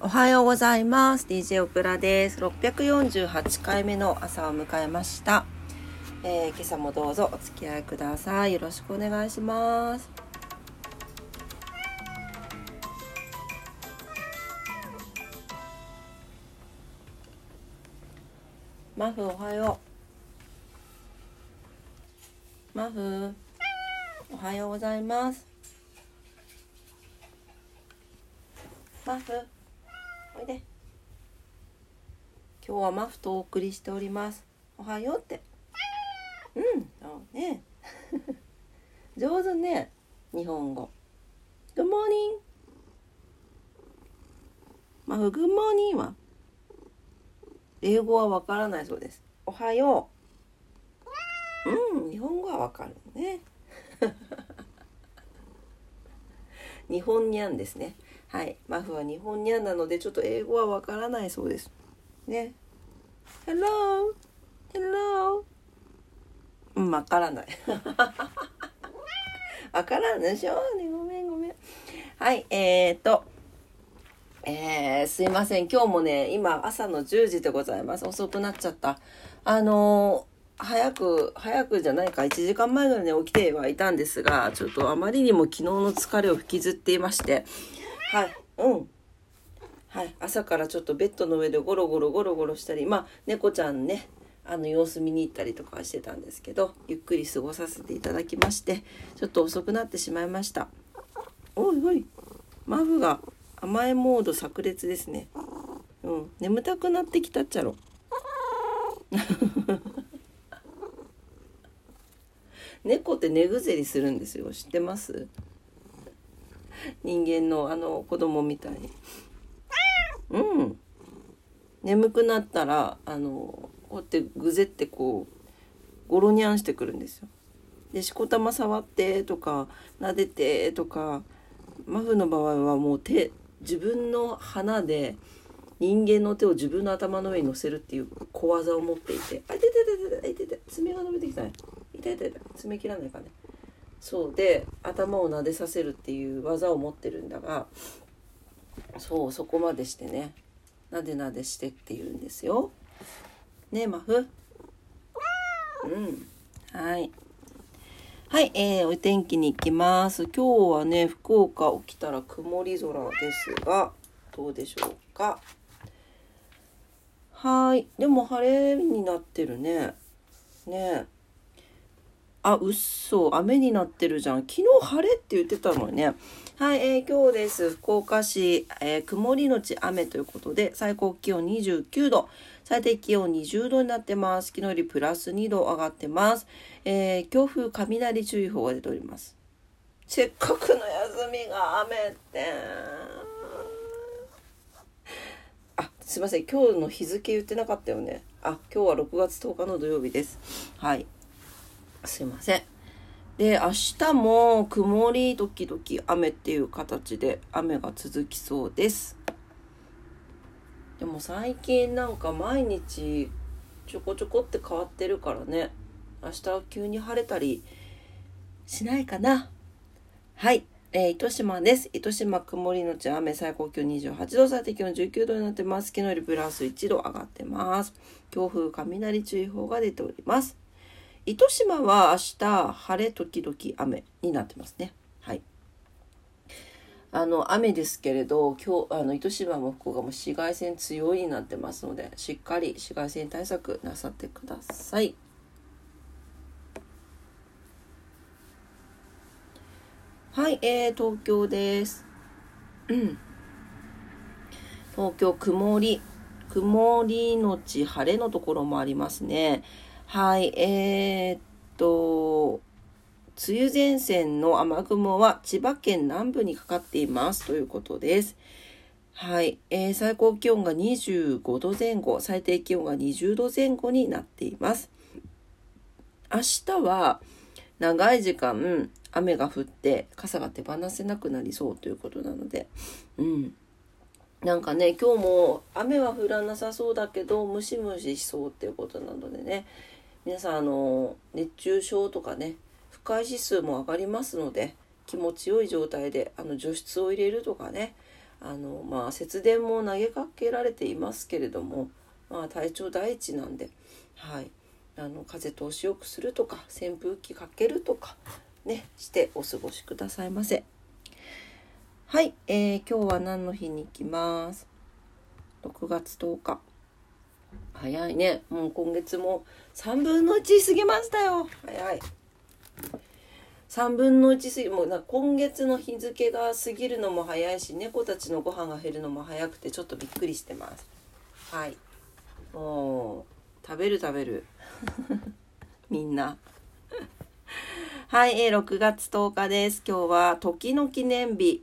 おはようございます。DJ オプラです。648回目の朝を迎えました。えー今朝もどうぞお付き合いください。よろしくお願いします。マフおはよう。マフおはようございます。マフおいで今日はマフとお送りしております。おはようって。うんそうね。上手ね。日本語。Good morning マフ Good morning は英語はわからないそうです。おはよう。うん日本語はわかるね。日本にゃんですね。はい、マフは日本にゃんなのでちょっと英語はわからないそうです。ね。Hello! Hello! うん、わからない。わからんでしょうね。ごめんごめん。はい、えーと、えー、すいません。今日もね、今朝の10時でございます。遅くなっちゃった。あのー早く、早くじゃないか、1時間前ぐらいに起きてはいたんですが、ちょっとあまりにも昨日の疲れを引きずっていまして、はい、うん。はい、朝からちょっとベッドの上でゴロゴロゴロゴロしたり、まあ、猫ちゃんね、あの様子見に行ったりとかしてたんですけど、ゆっくり過ごさせていただきまして、ちょっと遅くなってしまいました。おいおい、マフが甘えモード炸裂ですね。うん、眠たくなってきたっちゃろ。猫って寝ぐぜりするんですよ。知ってます？人間のあの子供みたいに。うん。眠くなったら、あの、こうやってぐぜってこう、ゴロニャンしてくるんですよ。で、しこたま触ってとか、撫でてとか、マフの場合はもう手、自分の鼻で人間の手を自分の頭の上に乗せるっていう小技を持っていて、あ痛、いててててててて爪が伸びてきたね。いててて爪切らないかね。そうで頭を撫でさせるっていう技を持ってるんだがそうそこまでしてね。なでなでしてって言うんですよ。ねえマフうん。はい。はい、えー、お天気に行きます。今日はね福岡起きたら曇り空ですがどうでしょうか。はい。でも晴れになってるね。ね。えあ、うっそ、雨になってるじゃん。昨日晴れって言ってたのね。はい、えー今日です。福岡市、えー曇りのち雨ということで、最高気温29度、最低気温20度になってます。昨日よりプラス2度上がってます。えー強風雷注意報が出ております。せっかくの休みが雨って。あ、すいません。今日の日付言ってなかったよね。あ、今日は6月10日の土曜日です。はい。すいません。で、明日も曇り時々雨っていう形で雨が続きそうです。でも最近なんか毎日ちょこちょこって変わってるからね。明日は急に晴れたりしないかな。はい。えー、糸島です。糸島曇りのち雨、最高気温28度、最低気温19度になってます。昨日よりプラス1度上がってます。強風、雷注意報が出ております。糸島は明日晴れ時々雨になってますね。はい。あの雨ですけれど今日あの糸島も福岡も紫外線強いになってますのでしっかり紫外線対策なさってください。はい、えー、東京です。東京曇り曇りのち晴れのところもありますね。はい、えー、っと、梅雨前線の雨雲は千葉県南部にかかっていますということです。はい、えー最高気温が25度前後、最低気温が20度前後になっています。明日は長い時間雨が降って傘が手放せなくなりそうということなので、うん。なんかね、今日も雨は降らなさそうだけど、ムシムシしそうっていうことなのでね、皆さん、あの、熱中症とかね、不快指数も上がりますので、気持ちよい状態で、あの、除湿を入れるとかね、あのまあ節電も投げかけられていますけれども、まあ、体調第一なんで、はい、あの風通しよくするとか扇風機かけるとかねしてお過ごしくださいませ。はい、えー、今日は何の日に行きます？6月10日。早いね。もう今月も3分の1過ぎましたよ。早い。3分の1過ぎもうな今月の日付が過ぎるのも早いし猫たちのご飯が減るのも早くてちょっとびっくりしてます。はい。もう食べる食べる。みんな。はい、えー、6月10日です。今日は時の記念日。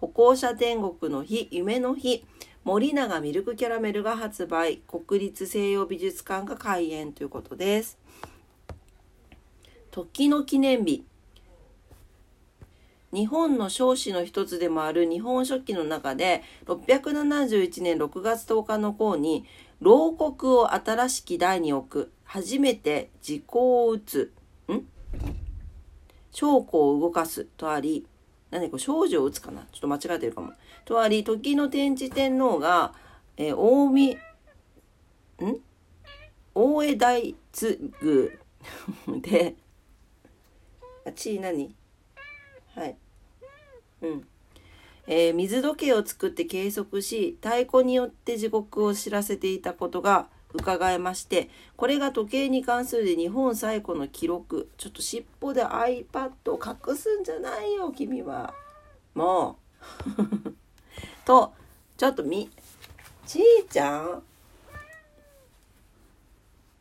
歩行者天国の日、夢の日、森永ミルクキャラメルが発売、国立西洋美術館が開園ということです。時の記念日。日本の彰子の一つでもある日本書紀の中で671年6月10日の項に牢獄を新しき台に置く初めて時効を打つん？証拠を動かすとあり何これ少女を打つかな？ちょっと間違えてるかも。とあり、時の天智天皇が、えー、近江、ん？大江大津宮 で、あ、地位何はい。うん。えー、水時計を作って計測し、太鼓によって時刻を知らせていたことが伺えまして、これが時計に関する日本最古の記録。ちょっと尻尾で iPad を隠すんじゃないよ、君は。もう。と、ちょっとみ、ちーちゃん？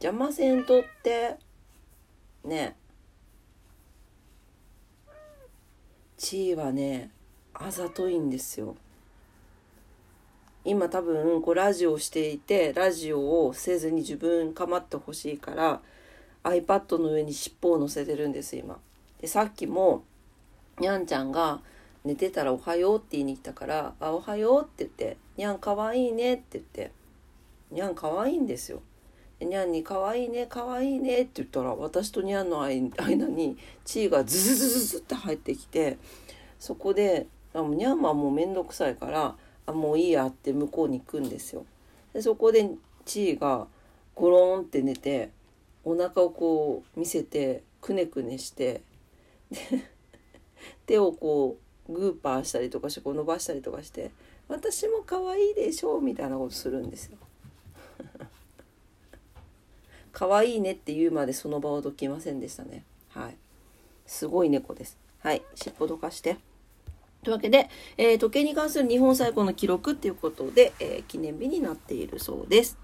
邪魔せんとって。ねちーはね、あざといんですよ。今多分こうラジオしていてラジオをせずに自分構ってほしいから iPad の上に尻尾を乗せてるんです今。でさっきもにゃんちゃんが寝てたら「おはよう」って言いに来たから「あおはよう」って言って「にゃんかわいいね」って言って「にゃんかわいいんですよ」にゃんに「かわいいねかわいいね」って言ったら私とにゃんの間にチーがズズズズズって入ってきてそこであにゃんはもうめんどくさいから「あもういいやって向こうに行くんですよ。でそこでチーがゴロンって寝てお腹をこう見せてくねくねしてで手をこうグーパーしたりとかしてこう伸ばしたりとかして「私も可愛いでしょ」みたいなことするんですよ。可愛いねって言うまでその場をどきませんでしたね。はい。すごい猫です。はい。尻尾どかして。というわけで、えー、時計に関する日本最古の記録っていうことで、えー、記念日になっているそうです。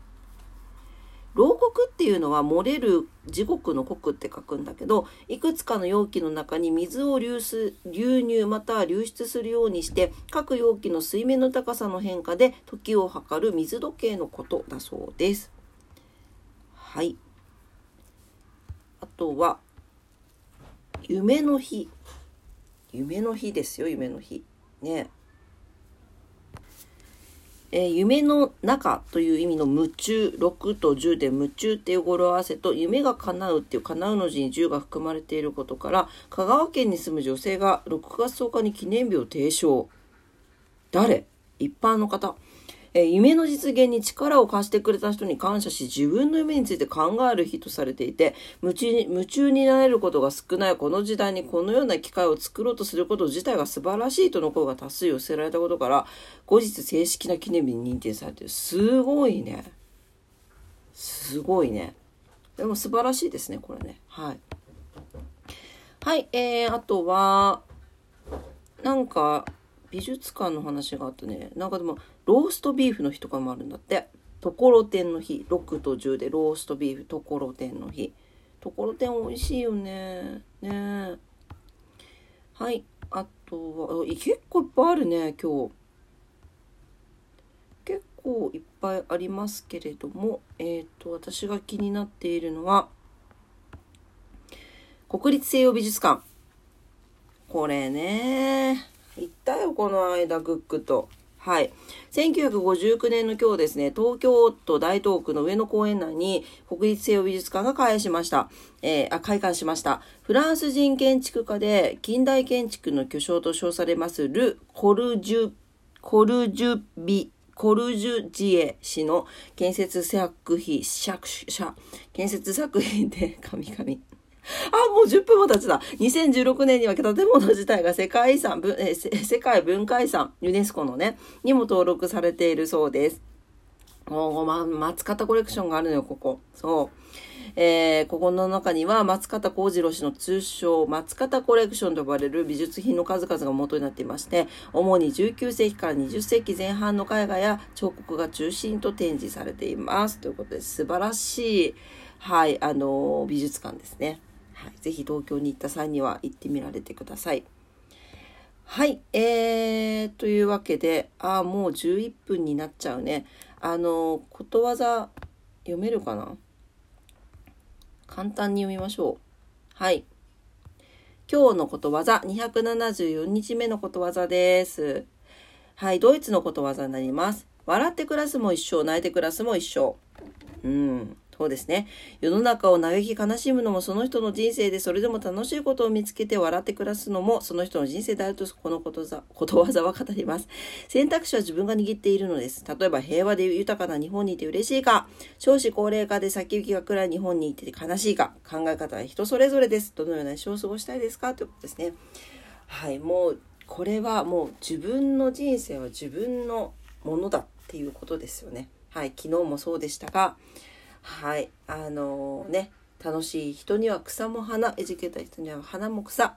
牢獄っていうのは漏れる地獄の国って書くんだけどいくつかの容器の中に水を流出流入または流出するようにして各容器の水面の高さの変化で時を測る水時計のことだそうです。はい。あとは夢の日。夢の日ですよ夢の日。ね。えー、夢の中という意味の夢中6と10で夢中っていう語呂合わせと夢が叶うっていう叶うの字に10が含まれていることから香川県に住む女性が6月10日に記念日を提唱。誰？一般の方。え夢の実現に力を貸してくれた人に感謝し、自分の夢について考える日とされていて、夢中に夢中になれることが少ないこの時代にこのような機会を作ろうとすること自体が素晴らしいとの声が多数寄せられたことから、後日正式な記念日に認定されてる。すごいね。すごいね。でも素晴らしいですね、これね。はい。はい、えー、あとは、なんか、美術館の話があったね。なんかでも、ローストビーフの日とかもあるんだって。ところてんの日。6と10でローストビーフ、ところてんの日。ところてん美味しいよね。ねはい。あとは、結構いっぱいあるね、今日。結構いっぱいありますけれども、えっ、ー、と、私が気になっているのは、国立西洋美術館。これね。行ったよ、この間、グックと。はい。1959年の今日ですね、東京都大東区の上野公園内に国立西洋美術館が開しました。えー、あ、開館しました。フランス人建築家で近代建築の巨匠と称されますル・コルジュ、コルジュビ、コルジュジエ氏の建設作品、作者、建設作品で、神々。もう10分も経つだ。2016年には建物自体が世界遺産、え世界文化遺産、ユネスコのね、にも登録されているそうです。おま、松方コレクションがあるのよ、ここ。そう。えー、ここの中には松方幸次郎氏の通称松方コレクションと呼ばれる美術品の数々が元になっていまして、主に19世紀から20世紀前半の絵画や彫刻が中心と展示されています。ということで、素晴らしい、はい、あの、美術館ですね。はい、ぜひ東京に行った際には行ってみられてください。はい、えー、というわけで、ああ、もう11分になっちゃうね。あの、ことわざ読めるかな？簡単に読みましょう。はい。今日のことわざ、274日目のことわざです。はい、ドイツのことわざになります。笑って暮らすも一生、泣いて暮らすも一生。うん。そうですね。世の中を嘆き悲しむのもその人の人生で、それでも楽しいことを見つけて笑って暮らすのもその人の人生であると、このことざことわざは語ります。選択肢は自分が握っているのです。例えば、平和で豊かな日本にいて嬉しいか、少子高齢化で先行きが暗い日本にいて悲しいか、考え方は人それぞれです。どのような一生を過ごしたいですか？ということですね。はい、もう、これはもう自分の人生は自分のものだっていうことですよね。はい、昨日もそうでしたが、はい。あのー、ね、楽しい人には草も花、エジケた人には花も草。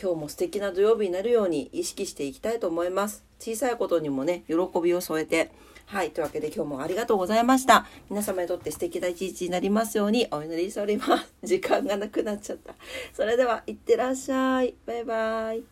今日も素敵な土曜日になるように意識していきたいと思います。小さいことにもね、喜びを添えて。はい。というわけで今日もありがとうございました。皆様にとって素敵な一日になりますようにお祈りしております。時間がなくなっちゃった。それでは、いってらっしゃい。バイバイ。